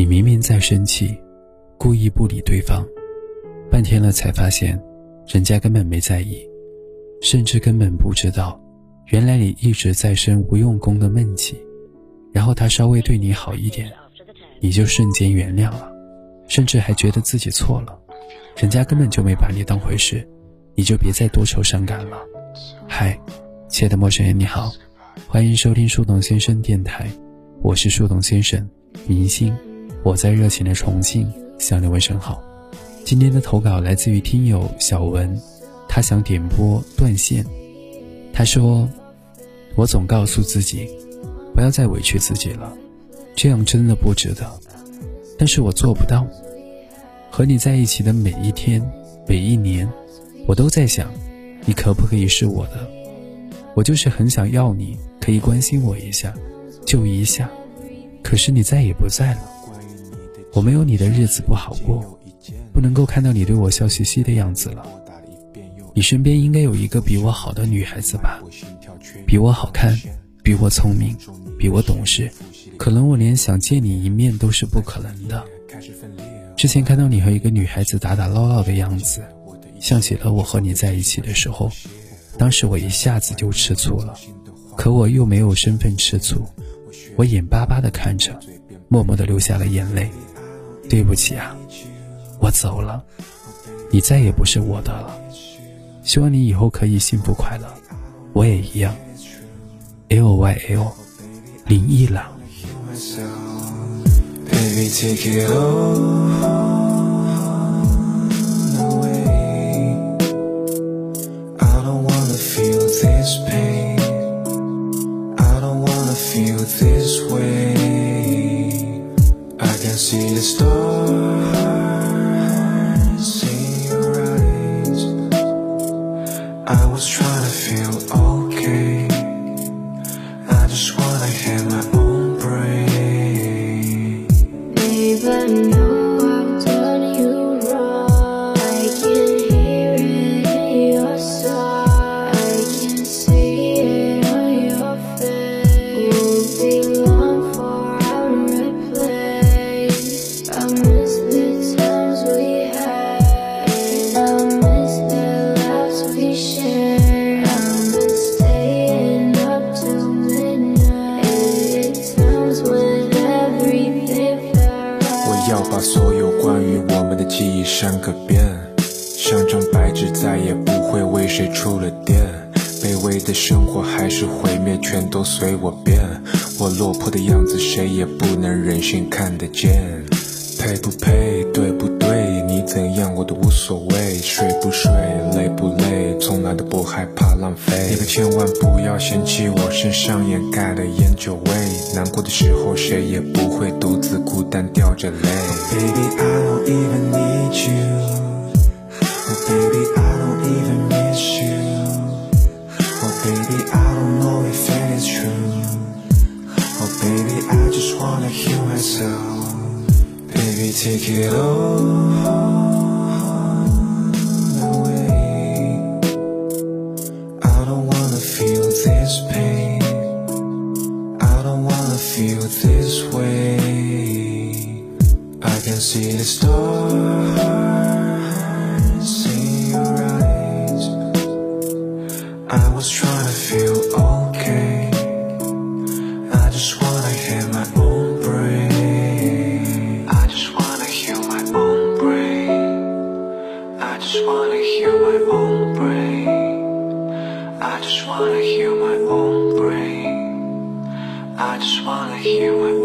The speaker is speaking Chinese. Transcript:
你明明在生气，故意不理对方，半天了才发现，人家根本没在意，甚至根本不知道，原来你一直在生无用功的闷气。然后他稍微对你好一点，你就瞬间原谅了，甚至还觉得自己错了，人家根本就没把你当回事，你就别再多愁善感了。嗨，亲爱的陌生人，你好，欢迎收听树洞先生电台，我是树洞先生，明星。我在热情的重庆向你问声好。今天的投稿来自于听友小文，他想点播《断线》。他说：“我总告诉自己，不要再委屈自己了，这样真的不值得。但是我做不到。和你在一起的每一天、每一年，我都在想，你可不可以是我的？我就是很想要你，可以关心我一下，就一下。可是你再也不在了。”我没有你的日子不好过，不能够看到你对我笑嘻嘻的样子了。你身边应该有一个比我好的女孩子吧？比我好看，比我聪明，比我懂事，可能我连想见你一面都是不可能的。之前看到你和一个女孩子打打闹闹的样子，像起了我和你在一起的时候，当时我一下子就吃醋了，可我又没有身份吃醋，我眼巴巴地看着，默默地流下了眼泪。对不起啊，我走了，你再也不是我的了。希望你以后可以幸福快乐，我也一样。L Y L 林一朗。See the stars in your eyes. I was trying to feel 把所有关于我们的记忆删个遍，像张白纸，再也不会为谁触了电。卑微的生活还是毁灭，全都随我变。我落魄的样子，谁也不能忍心看得见。配不配，对不对？你怎样我都无所谓。睡不睡，都不害怕浪费。你可千万不要嫌弃我身上掩盖的烟酒味。难过的时候，谁也不会独自孤单掉着泪。Baby, I don't even need you. Baby, I don't even miss you. Baby, I don't know if it is true. Baby, I just wanna heal myself. Baby, take it all this way. I can see the stars in your eyes. I was trying to feel okay. I just wanna hear what